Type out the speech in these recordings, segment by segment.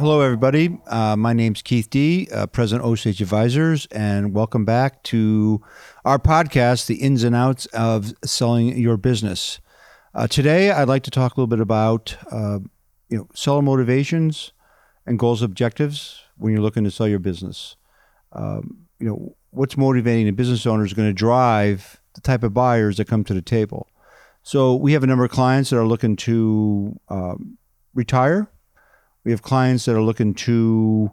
Hello, everybody. Uh, my name's Keith Dee, uh, President Osage Advisors, and welcome back to our podcast, The Ins and Outs of Selling Your Business. Uh, today, I'd like to talk a little bit about uh, you know seller motivations and goals, objectives when you're looking to sell your business. Um, you know what's motivating a business owner is going to drive the type of buyers that come to the table. So we have a number of clients that are looking to um, retire we have clients that are looking to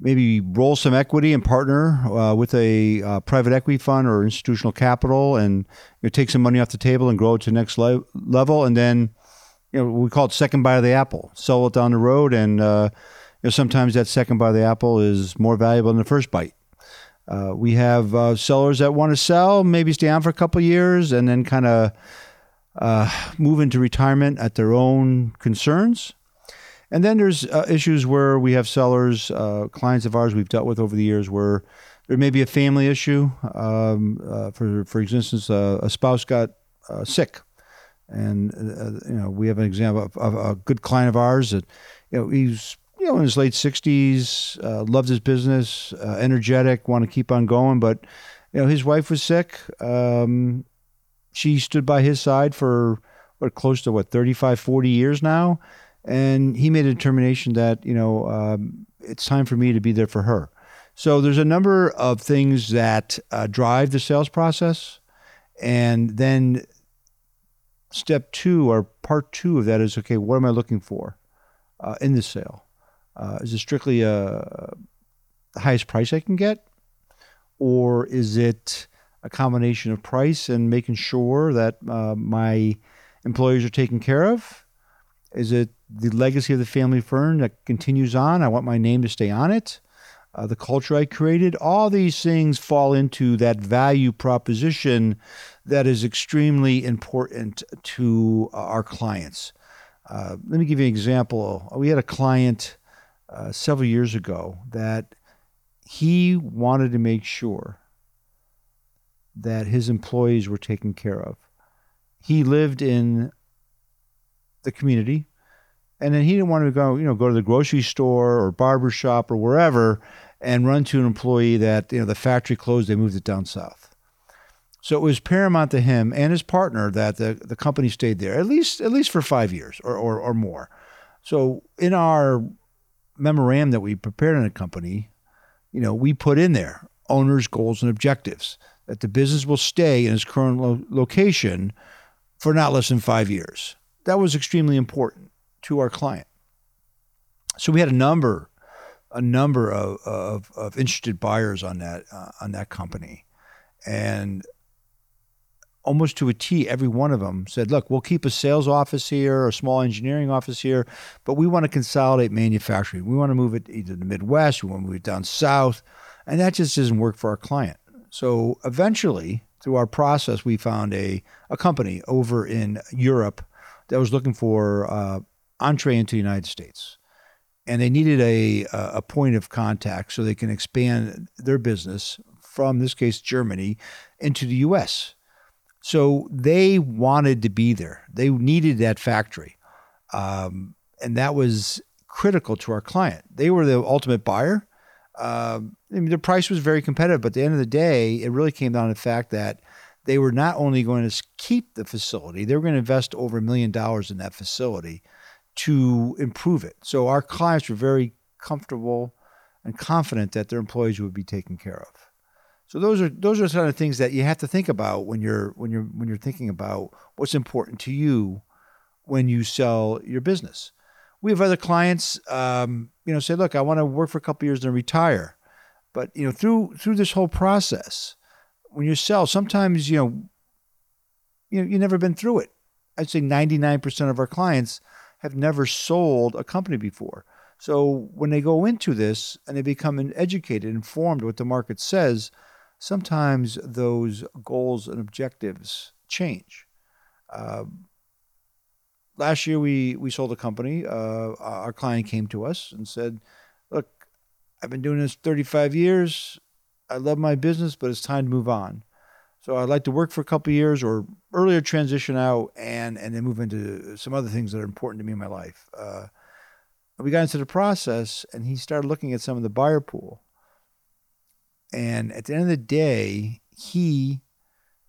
maybe roll some equity and partner uh, with a uh, private equity fund or institutional capital and you know, take some money off the table and grow it to the next le- level. And then, you know, we call it second bite of the apple, sell it down the road. And, uh, you know, sometimes that second bite of the apple is more valuable than the first bite. Uh, we have uh, sellers that want to sell, maybe stay on for a couple years and then kind of uh, move into retirement at their own concerns. And then there's uh, issues where we have sellers, uh, clients of ours we've dealt with over the years, where there may be a family issue. Um, uh, for for instance, uh, a spouse got uh, sick, and uh, you know we have an example of, of, a good client of ours that you know he's you know in his late sixties, loved his business, energetic, want to keep on going, but you know his wife was sick. Um, she stood by his side for what close to what 35, 40 years now and he made a determination that you know um, it's time for me to be there for her. So there's a number of things that uh, drive the sales process, and then step two or part two of that is okay. What am I looking for uh, in the sale? Uh, is it strictly a the highest price I can get, or is it a combination of price and making sure that uh, my employees are taken care of? Is it the legacy of the family firm that continues on? I want my name to stay on it. Uh, the culture I created, all these things fall into that value proposition that is extremely important to uh, our clients. Uh, let me give you an example. We had a client uh, several years ago that he wanted to make sure that his employees were taken care of. He lived in the community. And then he didn't want to go, you know, go to the grocery store or barber shop or wherever and run to an employee that, you know, the factory closed, they moved it down south. So it was paramount to him and his partner that the, the company stayed there at least at least for five years or, or, or more. So in our memorandum that we prepared in the company, you know, we put in there owners' goals and objectives that the business will stay in its current lo- location for not less than five years that was extremely important to our client. So we had a number, a number of, of, of interested buyers on that uh, on that company, and almost to a T, every one of them said, "Look, we'll keep a sales office here, a small engineering office here, but we want to consolidate manufacturing. We want to move it either to the Midwest, we want to move it down south, and that just doesn't work for our client." So eventually, through our process, we found a a company over in Europe that was looking for uh, entree into the United States, and they needed a a point of contact so they can expand their business from this case Germany into the U.S. So they wanted to be there. They needed that factory, um, and that was critical to our client. They were the ultimate buyer. Uh, I mean, the price was very competitive, but at the end of the day, it really came down to the fact that they were not only going to keep the facility, they were going to invest over a million dollars in that facility to improve it. So our clients were very comfortable and confident that their employees would be taken care of. So those are those are sort of things that you have to think about when you're when you're when you're thinking about what's important to you when you sell your business. We have other clients, um, you know, say, look, I want to work for a couple years and retire, but you know, through through this whole process, when you sell, sometimes you know, you know, you've never been through it. I'd say 99% of our clients have never sold a company before. So when they go into this and they become educated, informed what the market says, sometimes those goals and objectives change. Uh, last year we we sold a company. Uh, our client came to us and said, "Look, I've been doing this 35 years. I love my business, but it's time to move on. So I'd like to work for a couple years or earlier transition out and and then move into some other things that are important to me in my life. Uh, we got into the process, and he started looking at some of the buyer pool. And at the end of the day, he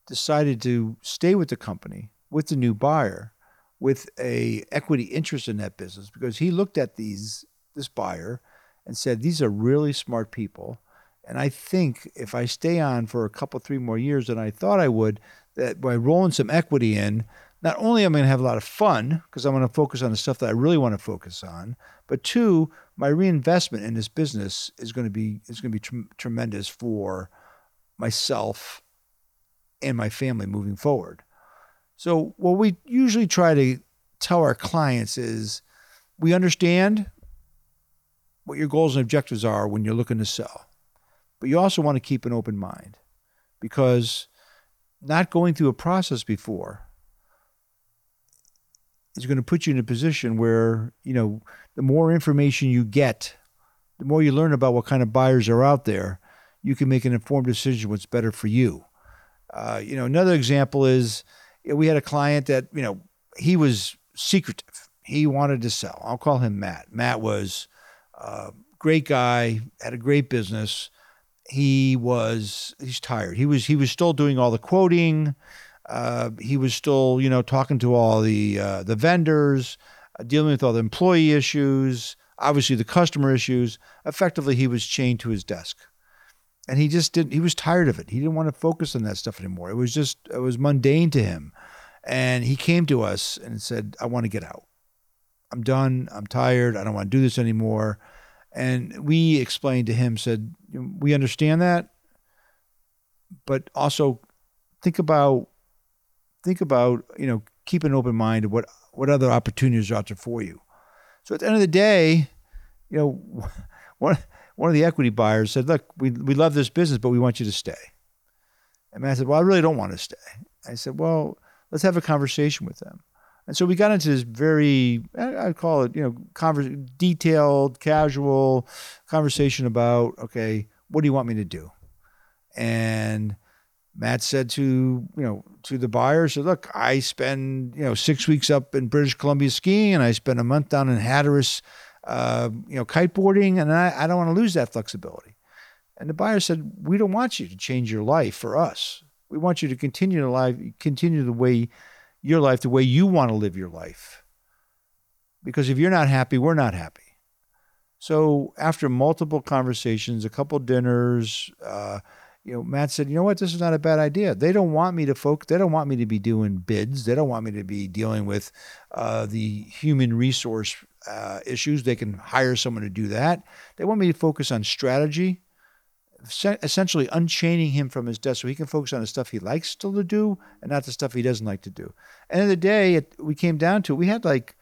decided to stay with the company with the new buyer with a equity interest in that business because he looked at these this buyer and said these are really smart people and I think if I stay on for a couple three more years than I thought I would that by rolling some equity in not only am I going to have a lot of fun because I'm going to focus on the stuff that I really want to focus on, but two, my reinvestment in this business is going to be is going to be tr- tremendous for myself and my family moving forward. So what we usually try to tell our clients is we understand what your goals and objectives are when you're looking to sell. But you also want to keep an open mind because not going through a process before is going to put you in a position where, you know, the more information you get, the more you learn about what kind of buyers are out there, you can make an informed decision what's better for you. Uh, you know, another example is you know, we had a client that, you know, he was secretive. He wanted to sell. I'll call him Matt. Matt was a great guy, had a great business. He was he's tired. He was he was still doing all the quoting. Uh, he was still, you know, talking to all the uh, the vendors, uh, dealing with all the employee issues, obviously the customer issues. Effectively, he was chained to his desk, and he just didn't. He was tired of it. He didn't want to focus on that stuff anymore. It was just it was mundane to him, and he came to us and said, "I want to get out. I'm done. I'm tired. I don't want to do this anymore." And we explained to him, said, "We understand that, but also think about think about, you know, keep an open mind of what what other opportunities are out there for you. So at the end of the day, you know, one one of the equity buyers said, "Look, we we love this business, but we want you to stay." And I said, "Well, I really don't want to stay." I said, "Well, let's have a conversation with them." And so we got into this very, I'd call it, you know, converse, detailed, casual conversation about, okay, what do you want me to do? And Matt said to you know to the buyer, said, "Look, I spend you know six weeks up in British Columbia skiing, and I spend a month down in Hatteras, uh, you know, kiteboarding, and I, I don't want to lose that flexibility." And the buyer said, "We don't want you to change your life for us. We want you to continue to life, continue the way your life the way you want to live your life. Because if you're not happy, we're not happy." So after multiple conversations, a couple dinners. Uh, you know, Matt said, you know what, this is not a bad idea. They don't want me to focus. They don't want me to be doing bids. They don't want me to be dealing with uh, the human resource uh, issues. They can hire someone to do that. They want me to focus on strategy, essentially unchaining him from his desk so he can focus on the stuff he likes still to do and not the stuff he doesn't like to do. And of the day, it, we came down to we had like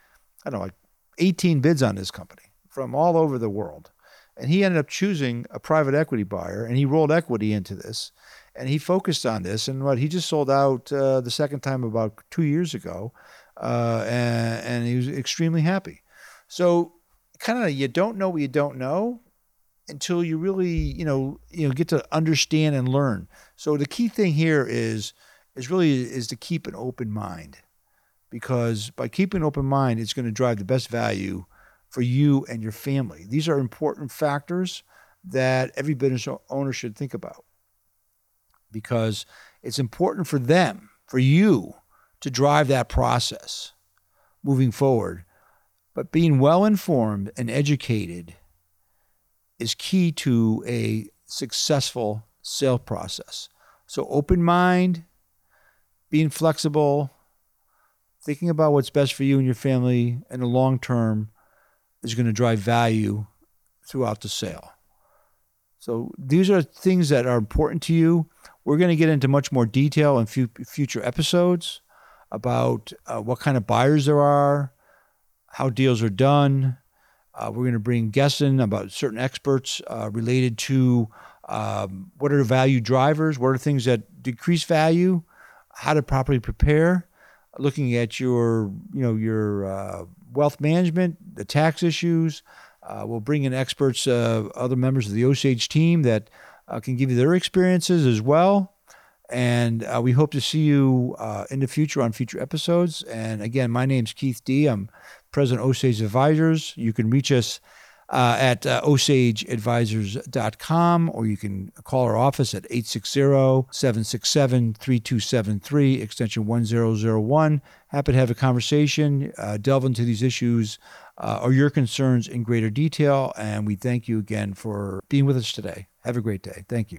I don't know, like 18 bids on this company from all over the world. And he ended up choosing a private equity buyer and he rolled equity into this. And he focused on this. And what he just sold out uh, the second time about two years ago. Uh, and, and he was extremely happy. So, kind of, you don't know what you don't know until you really, you know, you know, get to understand and learn. So the key thing here is is really is to keep an open mind, because by keeping an open mind, it's going to drive the best value for you and your family. These are important factors that every business owner should think about because it's important for them, for you, to drive that process moving forward. But being well informed and educated is key to a successful sale process. So, open mind, being flexible, thinking about what's best for you and your family in the long term is going to drive value throughout the sale. So these are things that are important to you. We're going to get into much more detail in future episodes about uh, what kind of buyers there are, how deals are done. Uh, we're going to bring guests in about certain experts uh, related to um, what are value drivers, what are things that decrease value, how to properly prepare, looking at your, you know, your uh, wealth management, the tax issues. Uh, we'll bring in experts, uh, other members of the Osage team that uh, can give you their experiences as well. And we hope to see you in the future on future episodes. And again, my name's Keith Dee. I'm President Osage Advisors. You can reach us uh, at uh, osageadvisors.com or you can call our office at 860-767-3273 extension 1001 happy to have a conversation uh, delve into these issues uh, or your concerns in greater detail. And we thank you again for being with us today. Have a great day. Thank you